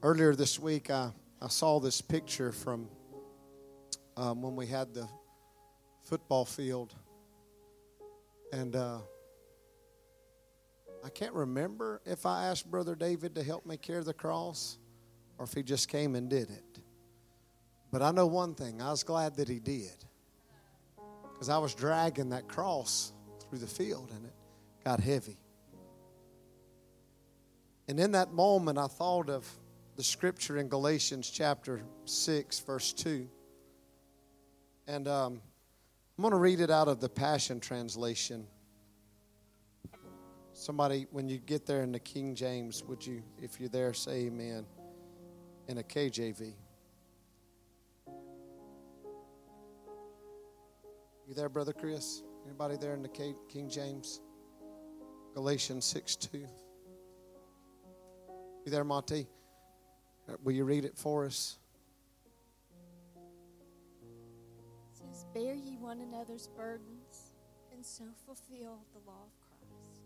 Earlier this week, I, I saw this picture from um, when we had the football field. And uh, I can't remember if I asked Brother David to help me carry the cross or if he just came and did it. But I know one thing I was glad that he did because I was dragging that cross through the field and it got heavy. And in that moment, I thought of the scripture in Galatians chapter 6, verse 2. And um, I'm going to read it out of the Passion Translation. Somebody, when you get there in the King James, would you, if you're there, say amen in a KJV? You there, Brother Chris? Anybody there in the King James? Galatians 6 2. You there, Monty? Uh, will you read it for us? It says, Bear ye one another's burdens, and so fulfill the law of Christ.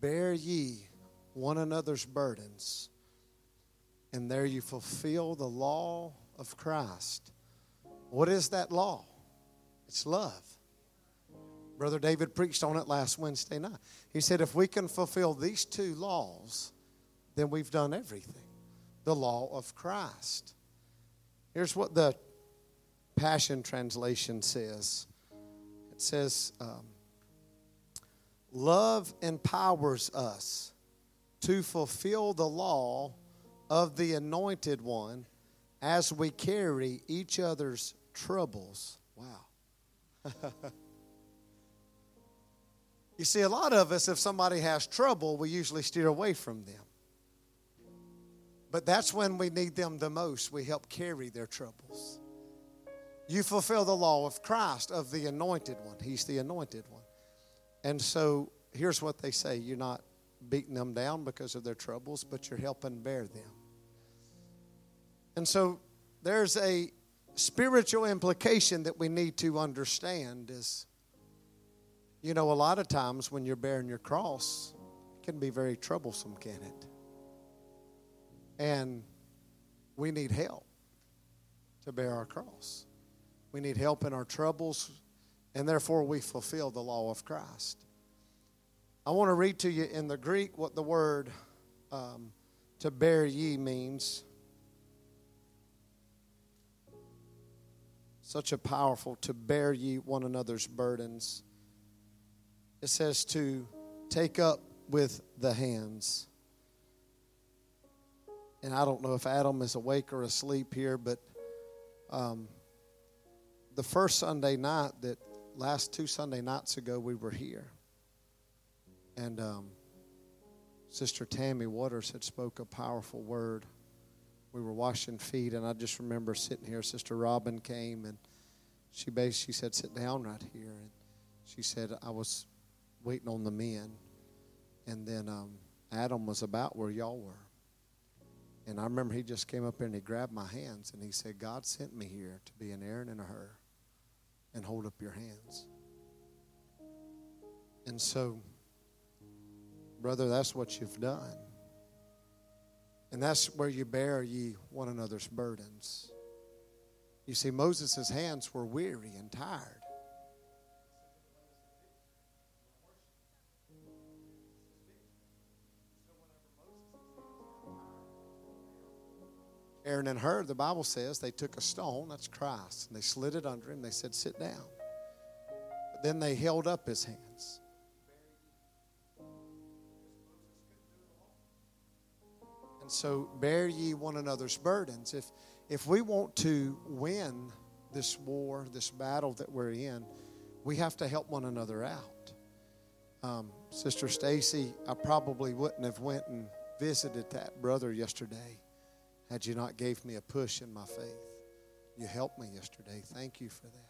Bear ye one another's burdens, and there you fulfill the law of Christ. What is that law? It's love. Brother David preached on it last Wednesday night. He said, if we can fulfill these two laws, then we've done everything. The law of Christ. Here's what the Passion Translation says it says, um, Love empowers us to fulfill the law of the anointed one as we carry each other's troubles. Wow. You see, a lot of us, if somebody has trouble, we usually steer away from them. But that's when we need them the most. We help carry their troubles. You fulfill the law of Christ, of the anointed one. He's the anointed one. And so here's what they say you're not beating them down because of their troubles, but you're helping bear them. And so there's a spiritual implication that we need to understand is you know, a lot of times when you're bearing your cross, it can be very troublesome, can it? And we need help to bear our cross. We need help in our troubles, and therefore we fulfill the law of Christ. I want to read to you in the Greek what the word um, to bear ye means. Such a powerful to bear ye one another's burdens it says to take up with the hands. And I don't know if Adam is awake or asleep here, but um, the first Sunday night that last two Sunday nights ago we were here, and um, Sister Tammy Waters had spoke a powerful word. We were washing feet, and I just remember sitting here. Sister Robin came, and she basically said, "Sit down right here." And she said, "I was waiting on the men. And then um, Adam was about where y'all were. And I remember he just came up there and he grabbed my hands and he said, God sent me here to be an Aaron and a Hur and hold up your hands. And so, brother, that's what you've done. And that's where you bear ye one another's burdens. You see, Moses' hands were weary and tired. Aaron and Hur, the Bible says, they took a stone, that's Christ, and they slid it under him. They said, Sit down. But then they held up his hands. And so, bear ye one another's burdens. If, if we want to win this war, this battle that we're in, we have to help one another out. Um, Sister Stacy, I probably wouldn't have went and visited that brother yesterday had you not gave me a push in my faith. You helped me yesterday. Thank you for that.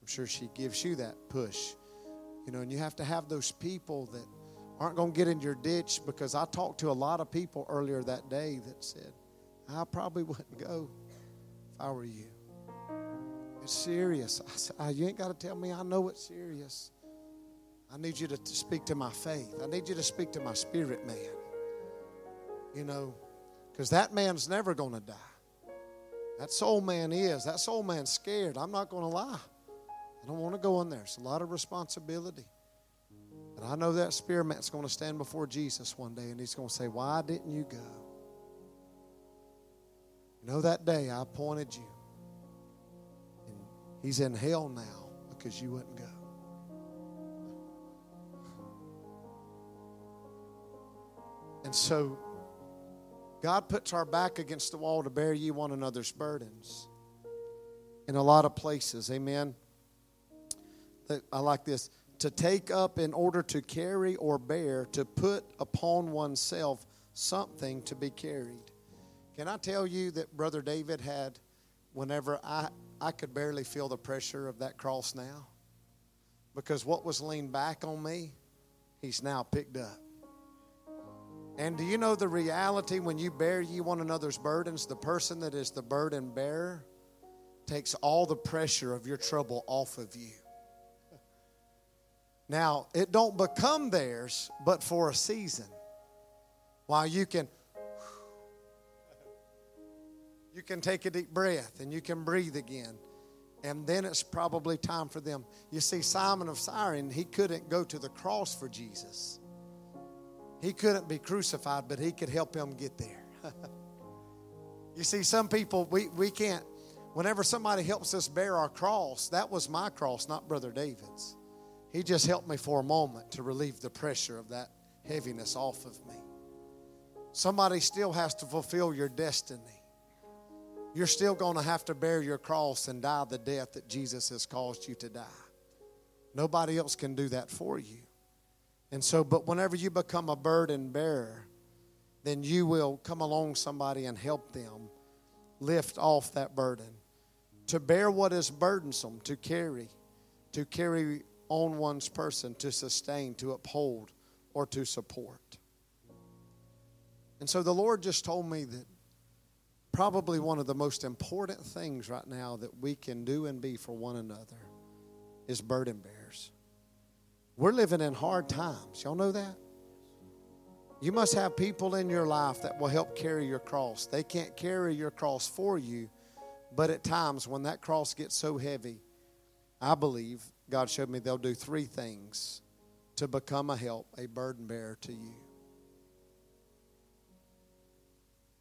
I'm sure she gives you that push. You know, and you have to have those people that aren't going to get in your ditch because I talked to a lot of people earlier that day that said, I probably wouldn't go if I were you. It's serious. I said, oh, you ain't got to tell me I know it's serious. I need you to speak to my faith. I need you to speak to my spirit man. You know, because that man's never going to die. That soul man is. That soul man's scared. I'm not going to lie. I don't want to go in there. It's a lot of responsibility. But I know that spirit man's going to stand before Jesus one day and he's going to say, Why didn't you go? You know, that day I appointed you. And he's in hell now because you wouldn't go. And so God puts our back against the wall to bear ye one another's burdens in a lot of places. Amen. I like this. To take up in order to carry or bear, to put upon oneself something to be carried. Can I tell you that Brother David had, whenever I, I could barely feel the pressure of that cross now? Because what was leaned back on me, he's now picked up. And do you know the reality when you bear ye one another's burdens, the person that is the burden bearer takes all the pressure of your trouble off of you. Now, it don't become theirs, but for a season. While you can you can take a deep breath and you can breathe again. And then it's probably time for them. You see, Simon of Cyrene, he couldn't go to the cross for Jesus. He couldn't be crucified, but he could help him get there. you see, some people, we, we can't, whenever somebody helps us bear our cross, that was my cross, not Brother David's. He just helped me for a moment to relieve the pressure of that heaviness off of me. Somebody still has to fulfill your destiny. You're still going to have to bear your cross and die the death that Jesus has caused you to die. Nobody else can do that for you. And so, but whenever you become a burden bearer, then you will come along somebody and help them lift off that burden. To bear what is burdensome, to carry, to carry on one's person, to sustain, to uphold, or to support. And so the Lord just told me that probably one of the most important things right now that we can do and be for one another is burden bearers. We're living in hard times. Y'all know that? You must have people in your life that will help carry your cross. They can't carry your cross for you, but at times when that cross gets so heavy, I believe God showed me they'll do three things to become a help, a burden bearer to you.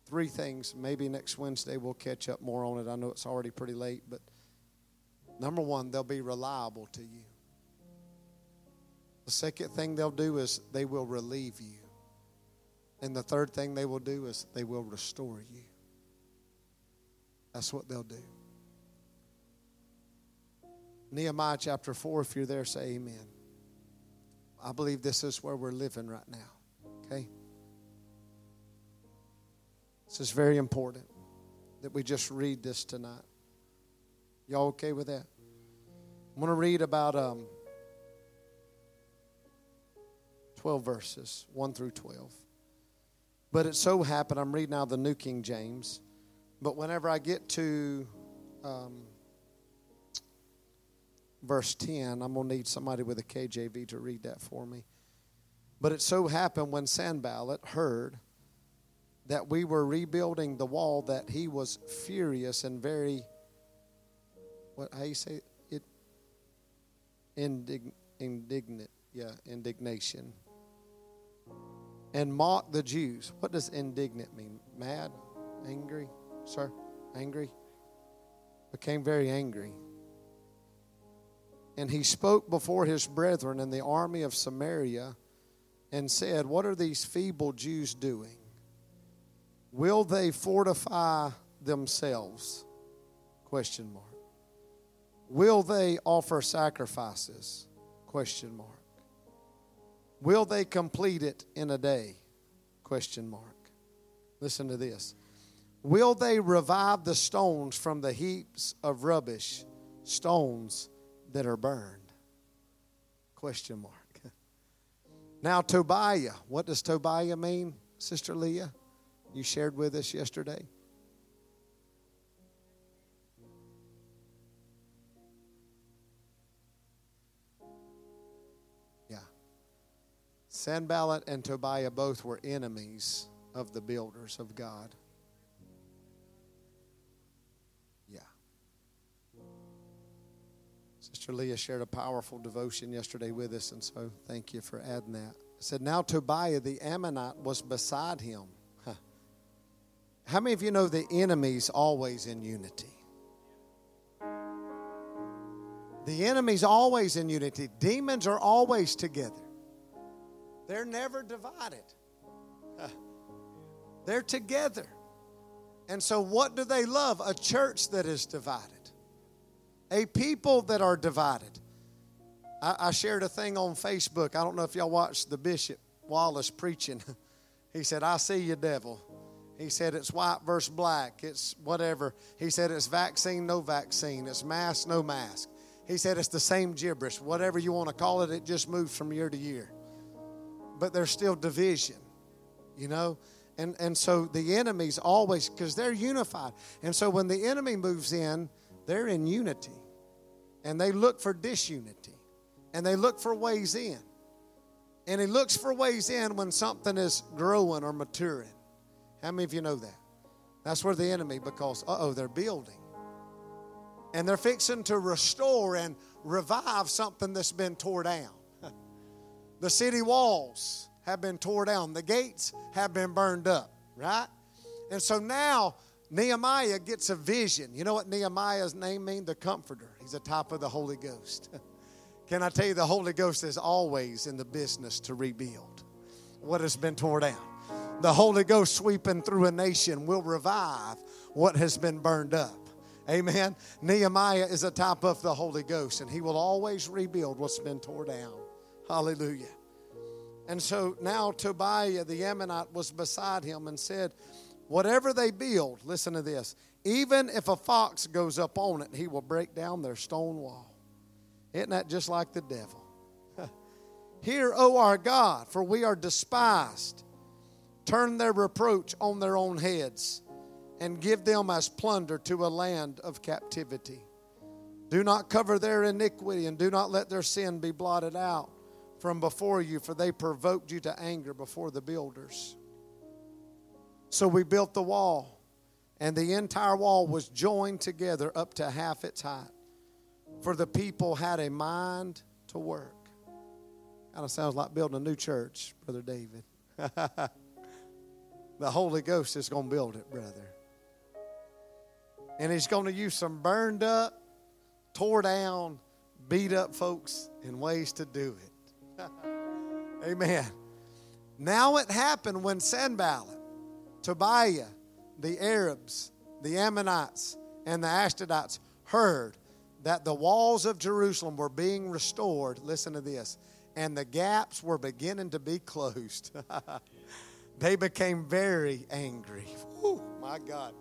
Three things. Maybe next Wednesday we'll catch up more on it. I know it's already pretty late, but number one, they'll be reliable to you. The second thing they'll do is they will relieve you. And the third thing they will do is they will restore you. That's what they'll do. Nehemiah chapter 4, if you're there, say amen. I believe this is where we're living right now. Okay? This is very important that we just read this tonight. Y'all okay with that? I'm going to read about um, 12 verses, 1 through 12. But it so happened, I'm reading now the New King James, but whenever I get to um, verse 10, I'm going to need somebody with a KJV to read that for me. But it so happened when Sanballat heard that we were rebuilding the wall that he was furious and very, what, how you say it? Indig, indignant, yeah, indignation and mocked the Jews. What does indignant mean? Mad? Angry? Sir? Angry? Became very angry. And he spoke before his brethren in the army of Samaria and said, What are these feeble Jews doing? Will they fortify themselves? Question mark. Will they offer sacrifices? Question mark. Will they complete it in a day? Question mark. Listen to this. Will they revive the stones from the heaps of rubbish, stones that are burned? Question mark. Now, Tobiah, what does Tobiah mean, Sister Leah? You shared with us yesterday. Sanballat and Tobiah both were enemies of the builders of God. Yeah. Sister Leah shared a powerful devotion yesterday with us, and so thank you for adding that. Said, Now Tobiah the Ammonite was beside him. Huh. How many of you know the enemy's always in unity? The enemy's always in unity. Demons are always together. They're never divided. They're together. And so, what do they love? A church that is divided, a people that are divided. I, I shared a thing on Facebook. I don't know if y'all watched the Bishop Wallace preaching. he said, I see you, devil. He said it's white versus black. It's whatever. He said it's vaccine, no vaccine. It's mask, no mask. He said it's the same gibberish. Whatever you want to call it, it just moves from year to year. But there's still division, you know? And, and so the enemy's always, because they're unified. And so when the enemy moves in, they're in unity. And they look for disunity. And they look for ways in. And he looks for ways in when something is growing or maturing. How many of you know that? That's where the enemy, because, uh oh, they're building and they're fixing to restore and revive something that's been tore down. The city walls have been tore down, the gates have been burned up, right? And so now Nehemiah gets a vision. You know what Nehemiah's name means? The Comforter. He's a type of the Holy Ghost. Can I tell you, the Holy Ghost is always in the business to rebuild what has been torn down. The Holy Ghost sweeping through a nation will revive what has been burned up. Amen. Nehemiah is a type of the Holy Ghost, and he will always rebuild what's been torn down. Hallelujah. And so now Tobiah the Ammonite was beside him and said, Whatever they build, listen to this, even if a fox goes up on it, he will break down their stone wall. Isn't that just like the devil? Hear, O our God, for we are despised. Turn their reproach on their own heads and give them as plunder to a land of captivity. Do not cover their iniquity and do not let their sin be blotted out from before you, for they provoked you to anger before the builders. So we built the wall, and the entire wall was joined together up to half its height, for the people had a mind to work. Kind of sounds like building a new church, Brother David. the Holy Ghost is going to build it, brother. And he's going to use some burned up, tore down, beat up folks in ways to do it. Amen. Now it happened when Sanballat, Tobiah, the Arabs, the Ammonites, and the Ashdodites heard that the walls of Jerusalem were being restored. Listen to this. And the gaps were beginning to be closed. they became very angry. Whew, my God.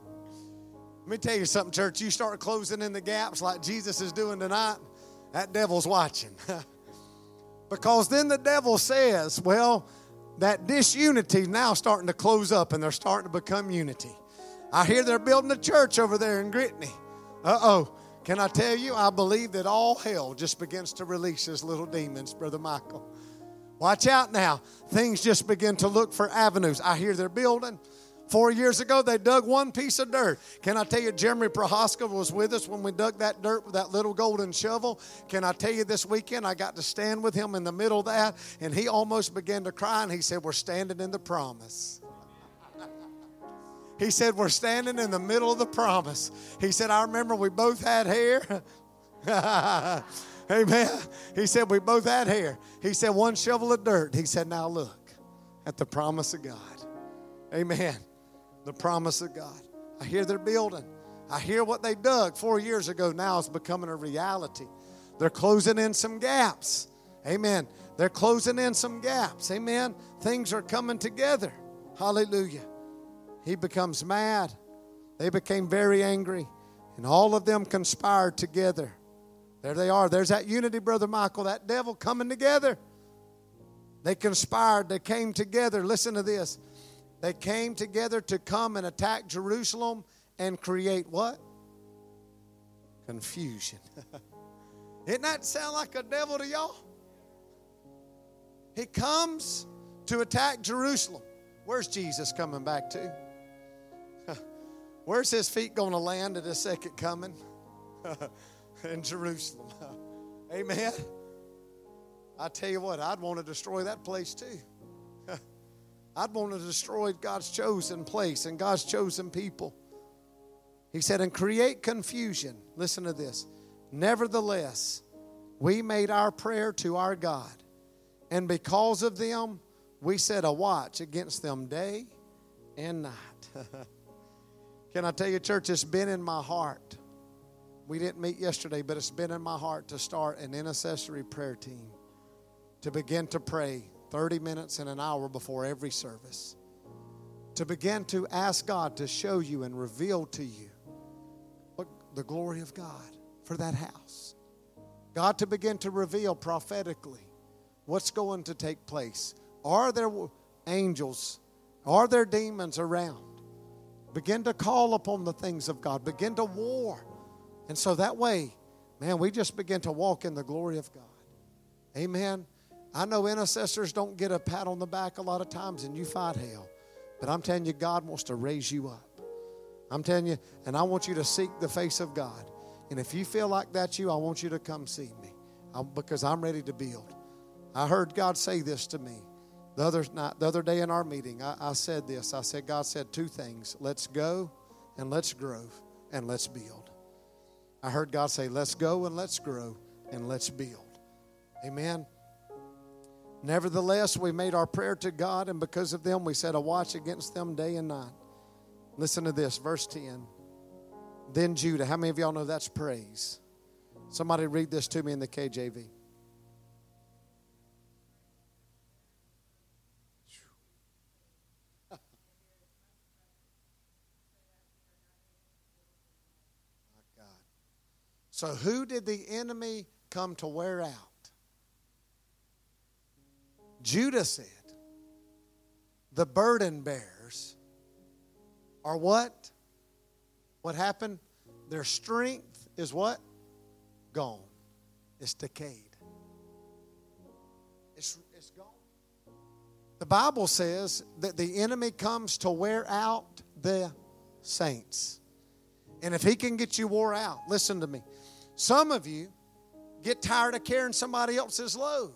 Let me tell you something, church. You start closing in the gaps like Jesus is doing tonight, that devil's watching. because then the devil says, well, that disunity is now starting to close up and they're starting to become unity. I hear they're building a church over there in Gritney. Uh oh. Can I tell you, I believe that all hell just begins to release his little demons, Brother Michael. Watch out now. Things just begin to look for avenues. I hear they're building. Four years ago, they dug one piece of dirt. Can I tell you, Jeremy Prohaska was with us when we dug that dirt with that little golden shovel? Can I tell you, this weekend I got to stand with him in the middle of that, and he almost began to cry, and he said, We're standing in the promise. He said, We're standing in the middle of the promise. He said, I remember we both had hair. Amen. He said, We both had hair. He said, One shovel of dirt. He said, Now look at the promise of God. Amen the promise of God. I hear they're building. I hear what they dug four years ago now is becoming a reality. They're closing in some gaps. Amen. They're closing in some gaps. Amen. Things are coming together. Hallelujah. He becomes mad. They became very angry. And all of them conspired together. There they are. There's that unity, Brother Michael, that devil coming together. They conspired. They came together. Listen to this. They came together to come and attack Jerusalem and create what? Confusion. Didn't that sound like a devil to y'all? He comes to attack Jerusalem. Where's Jesus coming back to? Where's his feet going to land at his second coming? In Jerusalem. Amen. I tell you what, I'd want to destroy that place too. I'd want to destroy God's chosen place and God's chosen people. He said, and create confusion. Listen to this. Nevertheless, we made our prayer to our God, and because of them, we set a watch against them day and night. Can I tell you, church, it's been in my heart. We didn't meet yesterday, but it's been in my heart to start an intercessory prayer team to begin to pray 30 minutes and an hour before every service. To begin to ask God to show you and reveal to you the glory of God for that house. God to begin to reveal prophetically what's going to take place. Are there angels? Are there demons around? Begin to call upon the things of God. Begin to war. And so that way, man, we just begin to walk in the glory of God. Amen. I know intercessors don't get a pat on the back a lot of times and you fight hell. But I'm telling you, God wants to raise you up. I'm telling you, and I want you to seek the face of God. And if you feel like that's you, I want you to come see me I'm, because I'm ready to build. I heard God say this to me the other night, the other day in our meeting. I, I said this. I said, God said two things: let's go and let's grow and let's build. I heard God say, let's go and let's grow and let's build. Amen. Nevertheless, we made our prayer to God, and because of them, we set a watch against them day and night. Listen to this, verse 10. Then Judah, how many of y'all know that's praise? Somebody read this to me in the KJV. So, who did the enemy come to wear out? Judah said, the burden bearers are what? What happened? Their strength is what? Gone. It's decayed. It's, it's gone. The Bible says that the enemy comes to wear out the saints. And if he can get you wore out, listen to me. Some of you get tired of carrying somebody else's load.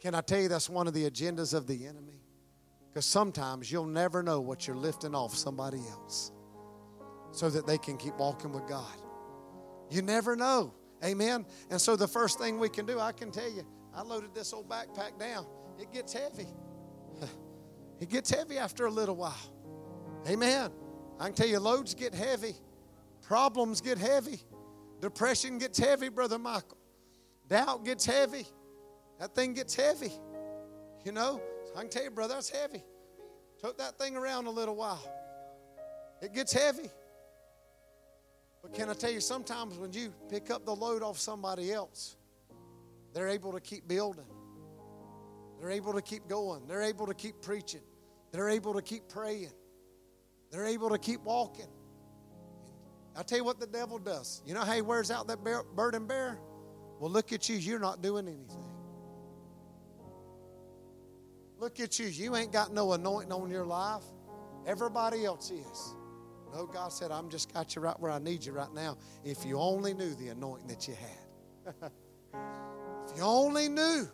Can I tell you that's one of the agendas of the enemy? Because sometimes you'll never know what you're lifting off somebody else so that they can keep walking with God. You never know. Amen. And so the first thing we can do, I can tell you, I loaded this old backpack down. It gets heavy. It gets heavy after a little while. Amen. I can tell you, loads get heavy, problems get heavy, depression gets heavy, Brother Michael, doubt gets heavy. That thing gets heavy. You know, I can tell you, brother, that's heavy. Took that thing around a little while. It gets heavy. But can I tell you, sometimes when you pick up the load off somebody else, they're able to keep building. They're able to keep going. They're able to keep preaching. They're able to keep praying. They're able to keep walking. I'll tell you what the devil does. You know how he wears out that burden bear? Well, look at you. You're not doing anything. Look at you. You ain't got no anointing on your life. Everybody else is. No, God said, I'm just got you right where I need you right now. If you only knew the anointing that you had. if you only knew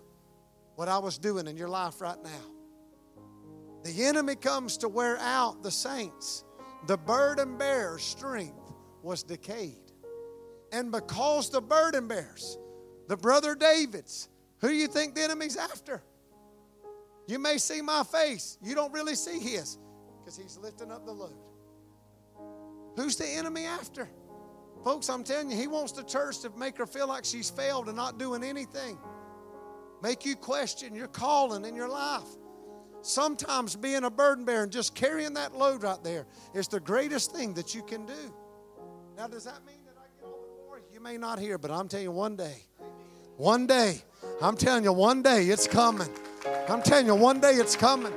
what I was doing in your life right now. The enemy comes to wear out the saints. The burden bearer's strength was decayed. And because the burden bearers, the brother David's, who do you think the enemy's after? You may see my face, you don't really see his because he's lifting up the load. Who's the enemy after? Folks, I'm telling you, he wants the church to make her feel like she's failed and not doing anything. Make you question your calling in your life. Sometimes being a burden bearer and just carrying that load right there is the greatest thing that you can do. Now, does that mean that I get all the glory? You may not hear, but I'm telling you, one day, one day, I'm telling you, one day it's coming. I'm telling you, one day it's coming.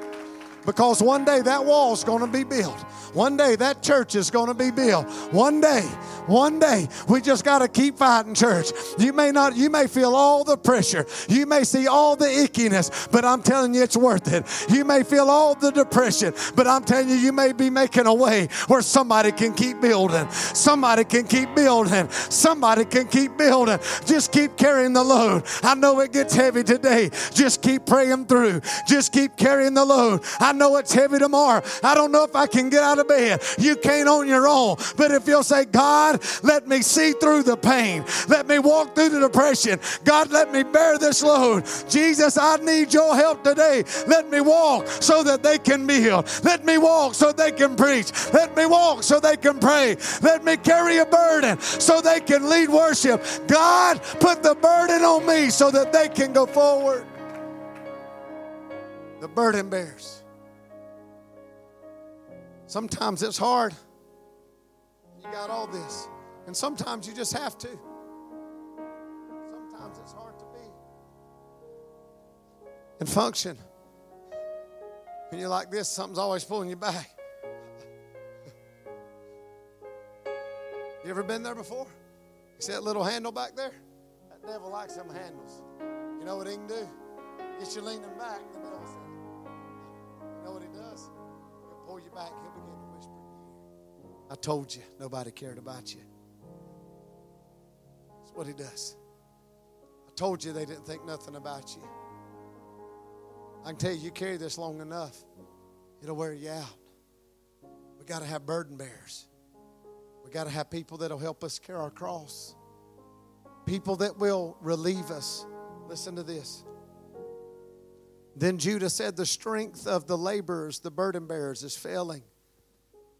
Because one day that wall's going to be built. One day that church is going to be built. One day, one day, we just got to keep fighting, church. You may not, you may feel all the pressure. You may see all the ickiness, but I'm telling you it's worth it. You may feel all the depression, but I'm telling you, you may be making a way where somebody can keep building. Somebody can keep building. Somebody can keep building. Just keep carrying the load. I know it gets heavy today. Just keep praying through. Just keep carrying the load. I know it's heavy tomorrow. I don't know if I can get out of bed. You can't on your own. But if you'll say, God, let me see through the pain, let me walk through the depression, God, let me bear this load. Jesus, I need your help today. Let me walk so that they can be healed. Let me walk so they can preach. Let me walk so they can pray. Let me carry a burden so they can lead worship. God, put the burden on me so that they can go forward. The burden bears. Sometimes it's hard. This. And sometimes you just have to. Sometimes it's hard to be and function. When you're like this, something's always pulling you back. You ever been there before? You see that little handle back there? That devil likes them handles. You know what he can do? Get you leaning back, the. You know what he does? He'll pull you back. He'll begin I told you nobody cared about you. That's what he does. I told you they didn't think nothing about you. I can tell you, you carry this long enough, it'll wear you out. We got to have burden bearers. We got to have people that'll help us carry our cross. People that will relieve us. Listen to this. Then Judah said, The strength of the laborers, the burden bearers, is failing.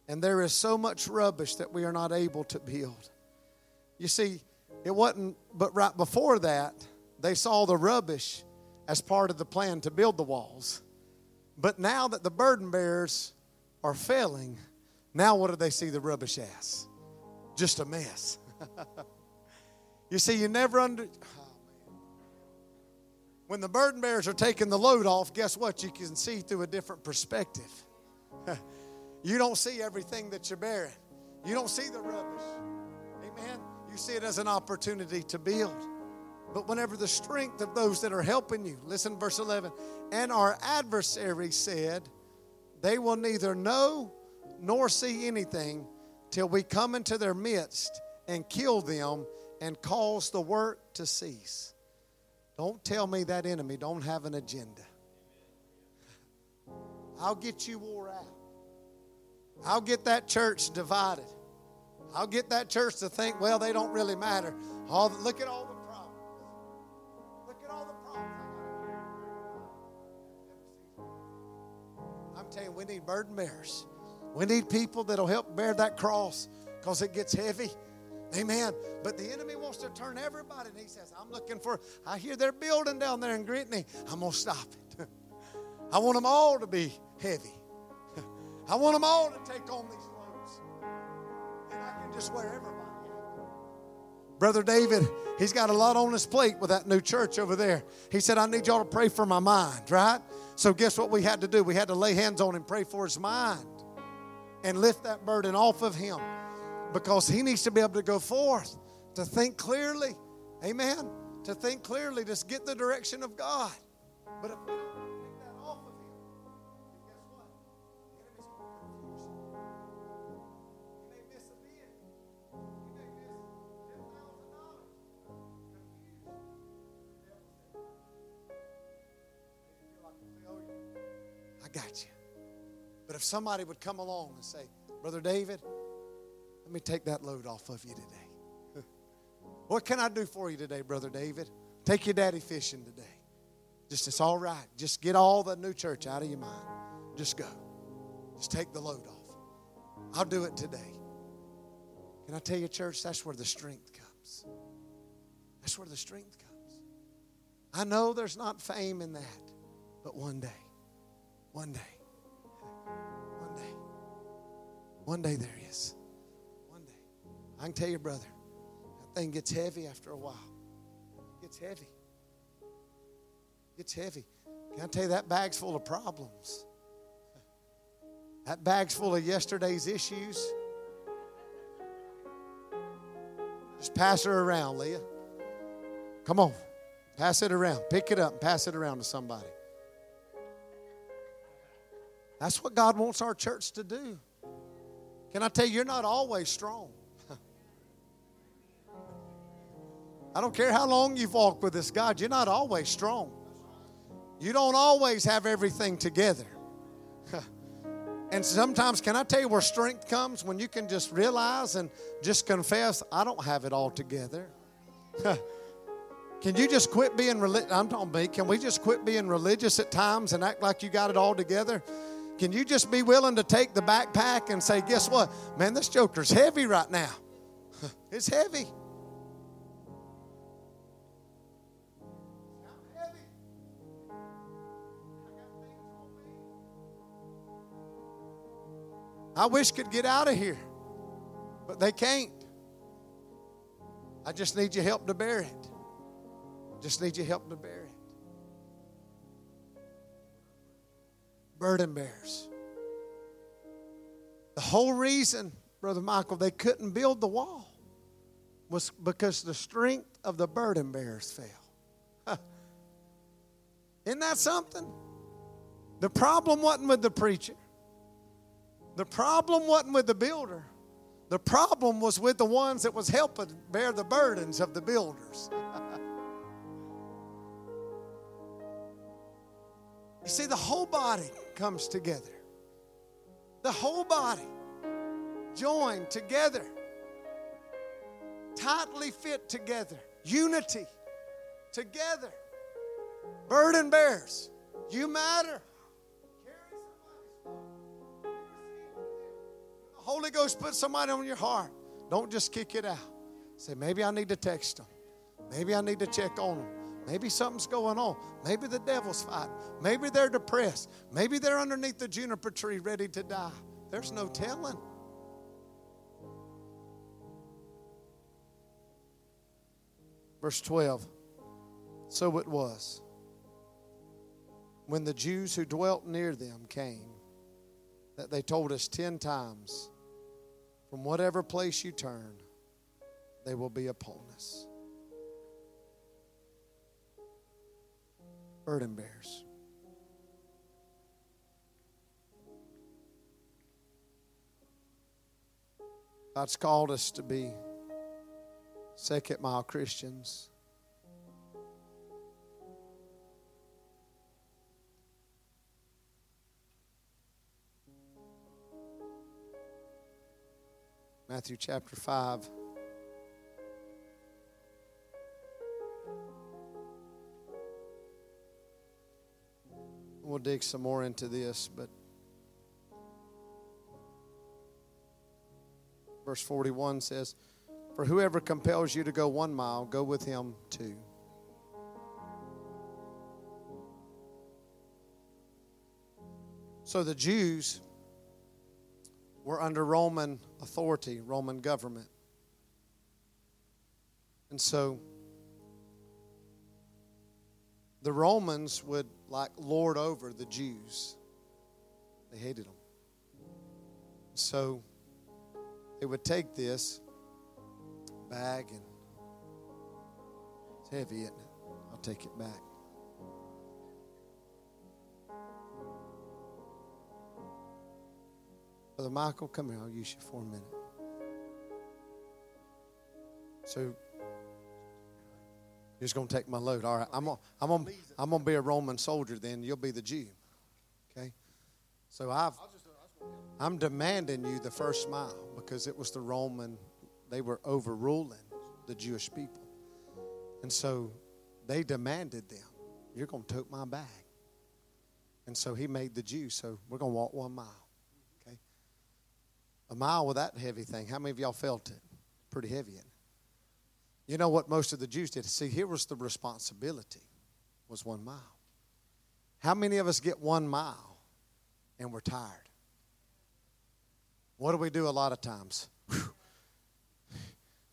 And there is so much rubbish that we are not able to build. You see, it wasn't, but right before that, they saw the rubbish as part of the plan to build the walls. But now that the burden bearers are failing, now what do they see the rubbish as? Just a mess. you see, you never under. Oh, when the burden bearers are taking the load off, guess what? You can see through a different perspective. you don't see everything that you're bearing, you don't see the rubbish. Amen. You see it as an opportunity to build. But whenever the strength of those that are helping you, listen, verse 11, and our adversary said, they will neither know nor see anything till we come into their midst and kill them and cause the work to cease. Don't tell me that enemy don't have an agenda. I'll get you wore out. I'll get that church divided. I'll get that church to think, well, they don't really matter. All the, look at all the problems. Look at all the problems. I'm telling you, we need burden bearers. We need people that'll help bear that cross because it gets heavy. Amen. But the enemy wants to turn everybody, and he says, I'm looking for, I hear they're building down there in Gritney. I'm going to stop it. I want them all to be heavy. I want them all to take on these loads. And I can just wear everybody out. Brother David, he's got a lot on his plate with that new church over there. He said, I need y'all to pray for my mind, right? So, guess what we had to do? We had to lay hands on him, pray for his mind, and lift that burden off of him because he needs to be able to go forth to think clearly. Amen. To think clearly, just get the direction of God. But if if somebody would come along and say, Brother David, let me take that load off of you today. what can I do for you today, Brother David? Take your daddy fishing today. Just, it's all right. Just get all the new church out of your mind. Just go. Just take the load off. I'll do it today. Can I tell you, church, that's where the strength comes. That's where the strength comes. I know there's not fame in that, but one day, one day, one day there is. One day. I can tell you, brother, that thing gets heavy after a while. It gets heavy. It gets heavy. Can I tell you that bag's full of problems? That bag's full of yesterday's issues. Just pass her around, Leah. Come on. Pass it around. Pick it up and pass it around to somebody. That's what God wants our church to do. Can I tell you, you're not always strong. I don't care how long you've walked with this God, you're not always strong. You don't always have everything together. and sometimes, can I tell you where strength comes? When you can just realize and just confess, I don't have it all together. can you just quit being religious? I'm talking. Can we just quit being religious at times and act like you got it all together? Can you just be willing to take the backpack and say, guess what? Man, this joker's heavy right now. it's heavy. I wish could get out of here, but they can't. I just need your help to bear it. Just need your help to bear it. Burden bears. The whole reason, Brother Michael, they couldn't build the wall was because the strength of the burden bearers fell. Isn't that something? The problem wasn't with the preacher. The problem wasn't with the builder. The problem was with the ones that was helping bear the burdens of the builders. you see, the whole body comes together. The whole body joined together, tightly fit together, unity together. Burden bears, you matter. Holy Ghost put somebody on your heart, don't just kick it out. Say, maybe I need to text them. Maybe I need to check on them. Maybe something's going on. Maybe the devil's fighting. Maybe they're depressed. Maybe they're underneath the juniper tree ready to die. There's no telling. Verse 12. So it was. When the Jews who dwelt near them came, that they told us ten times from whatever place you turn, they will be upon us. Burden bears. God's called us to be second mile Christians. Matthew chapter 5. We'll dig some more into this, but verse 41 says, For whoever compels you to go one mile, go with him two. So the Jews were under Roman authority, Roman government. And so the Romans would like lord over the Jews. They hated them. So they would take this bag and it's heavy, isn't it? I'll take it back. Brother Michael, come here. I'll use you for a minute. So you're just going to take my load. All right. I'm going I'm gonna, I'm gonna be a Roman soldier then. You'll be the Jew. Okay? So I've, I'm demanding you the first mile because it was the Roman, they were overruling the Jewish people. And so they demanded them, You're going to tote my bag. And so he made the Jew. So we're going to walk one mile. Okay? A mile with that heavy thing. How many of y'all felt it? Pretty heavy. You know what most of the Jews did? See, here was the responsibility was one mile. How many of us get one mile and we're tired? What do we do a lot of times?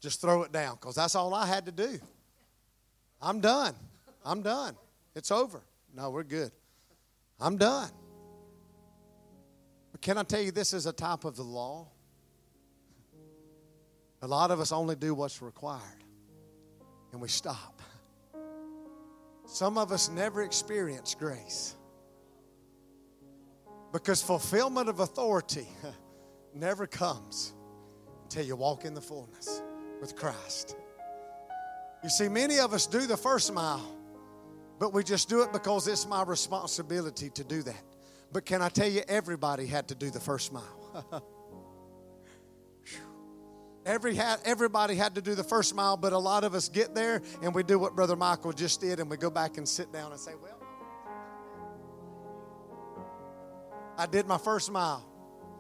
Just throw it down because that's all I had to do. I'm done. I'm done. It's over. No, we're good. I'm done. But can I tell you, this is a type of the law? A lot of us only do what's required and we stop. Some of us never experience grace because fulfillment of authority never comes until you walk in the fullness with Christ. You see, many of us do the first mile, but we just do it because it's my responsibility to do that. But can I tell you, everybody had to do the first mile. Every had, everybody had to do the first mile, but a lot of us get there and we do what Brother Michael just did and we go back and sit down and say, Well, I did my first mile.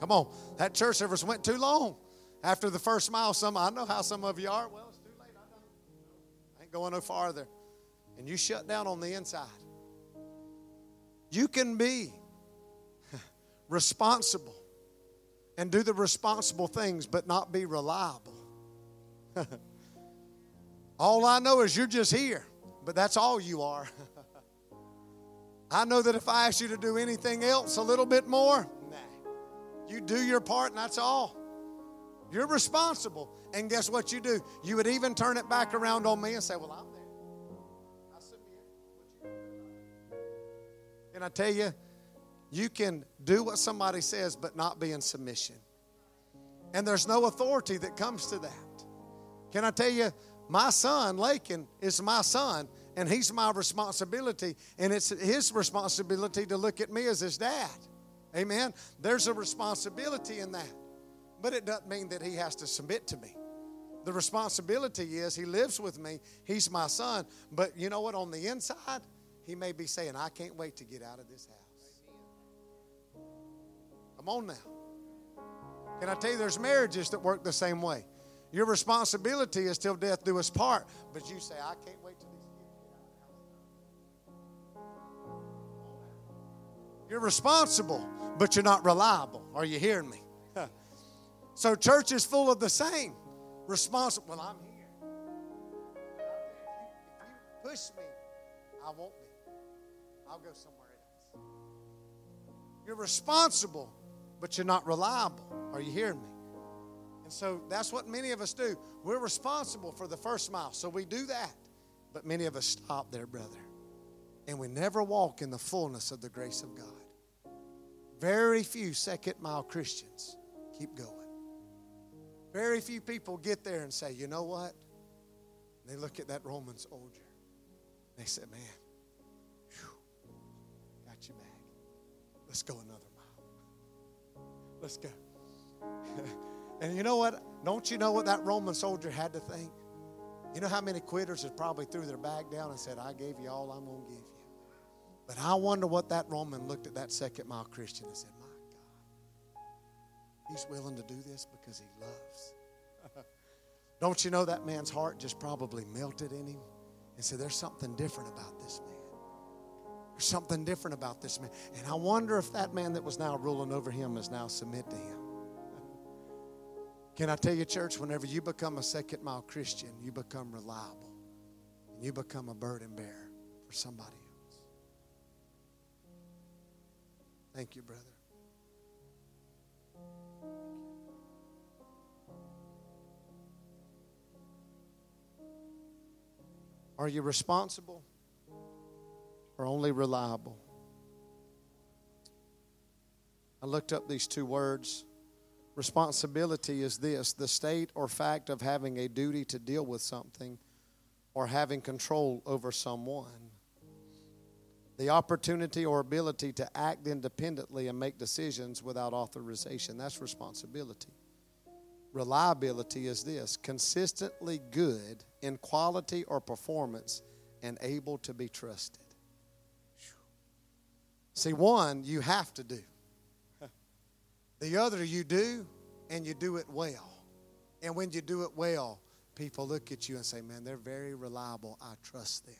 Come on, that church service went too long. After the first mile, some I know how some of you are. Well, it's too late. I, I ain't going no farther. And you shut down on the inside. You can be responsible and do the responsible things, but not be reliable. all I know is you're just here, but that's all you are. I know that if I ask you to do anything else a little bit more, nah. You do your part, and that's all. You're responsible. And guess what you do? You would even turn it back around on me and say, Well, I'm there. I submit. Can I tell you? You can do what somebody says, but not be in submission. And there's no authority that comes to that. Can I tell you, my son, Lakin, is my son, and he's my responsibility, and it's his responsibility to look at me as his dad. Amen. There's a responsibility in that. But it doesn't mean that he has to submit to me. The responsibility is he lives with me, he's my son. But you know what? On the inside, he may be saying, I can't wait to get out of this house. Come on now. Can I tell you, there's marriages that work the same way. Your responsibility is till death do us part, but you say, I can't wait till these. You're responsible, but you're not reliable. Are you hearing me? so church is full of the same. Responsible. Well, I'm here. If you push me, I won't be. I'll go somewhere else. You're responsible, but you're not reliable. Are you hearing me? And so that's what many of us do. We're responsible for the first mile, so we do that. But many of us stop there, brother. And we never walk in the fullness of the grace of God. Very few second mile Christians keep going. Very few people get there and say, you know what? And they look at that Roman soldier. They say, man, whew, got you back. Let's go another Let's go. and you know what? Don't you know what that Roman soldier had to think? You know how many quitters had probably threw their bag down and said, I gave you all I'm going to give you. But I wonder what that Roman looked at that second mile Christian and said, My God, he's willing to do this because he loves. Don't you know that man's heart just probably melted in him and said, There's something different about this man. There's something different about this man. And I wonder if that man that was now ruling over him is now submit to him. Can I tell you, church, whenever you become a second mile Christian, you become reliable. And you become a burden bearer for somebody else. Thank you, brother. Are you responsible? Are only reliable. I looked up these two words. Responsibility is this the state or fact of having a duty to deal with something or having control over someone. The opportunity or ability to act independently and make decisions without authorization. That's responsibility. Reliability is this consistently good in quality or performance and able to be trusted. See, one, you have to do. The other, you do, and you do it well. And when you do it well, people look at you and say, Man, they're very reliable. I trust them.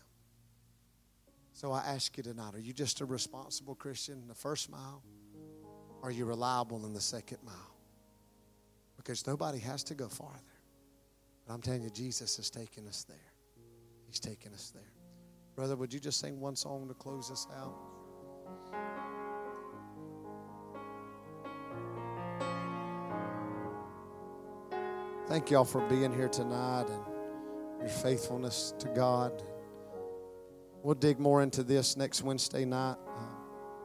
So I ask you tonight are you just a responsible Christian in the first mile? Are you reliable in the second mile? Because nobody has to go farther. But I'm telling you, Jesus is taking us there. He's taking us there. Brother, would you just sing one song to close us out? Thank y'all for being here tonight and your faithfulness to God. We'll dig more into this next Wednesday night.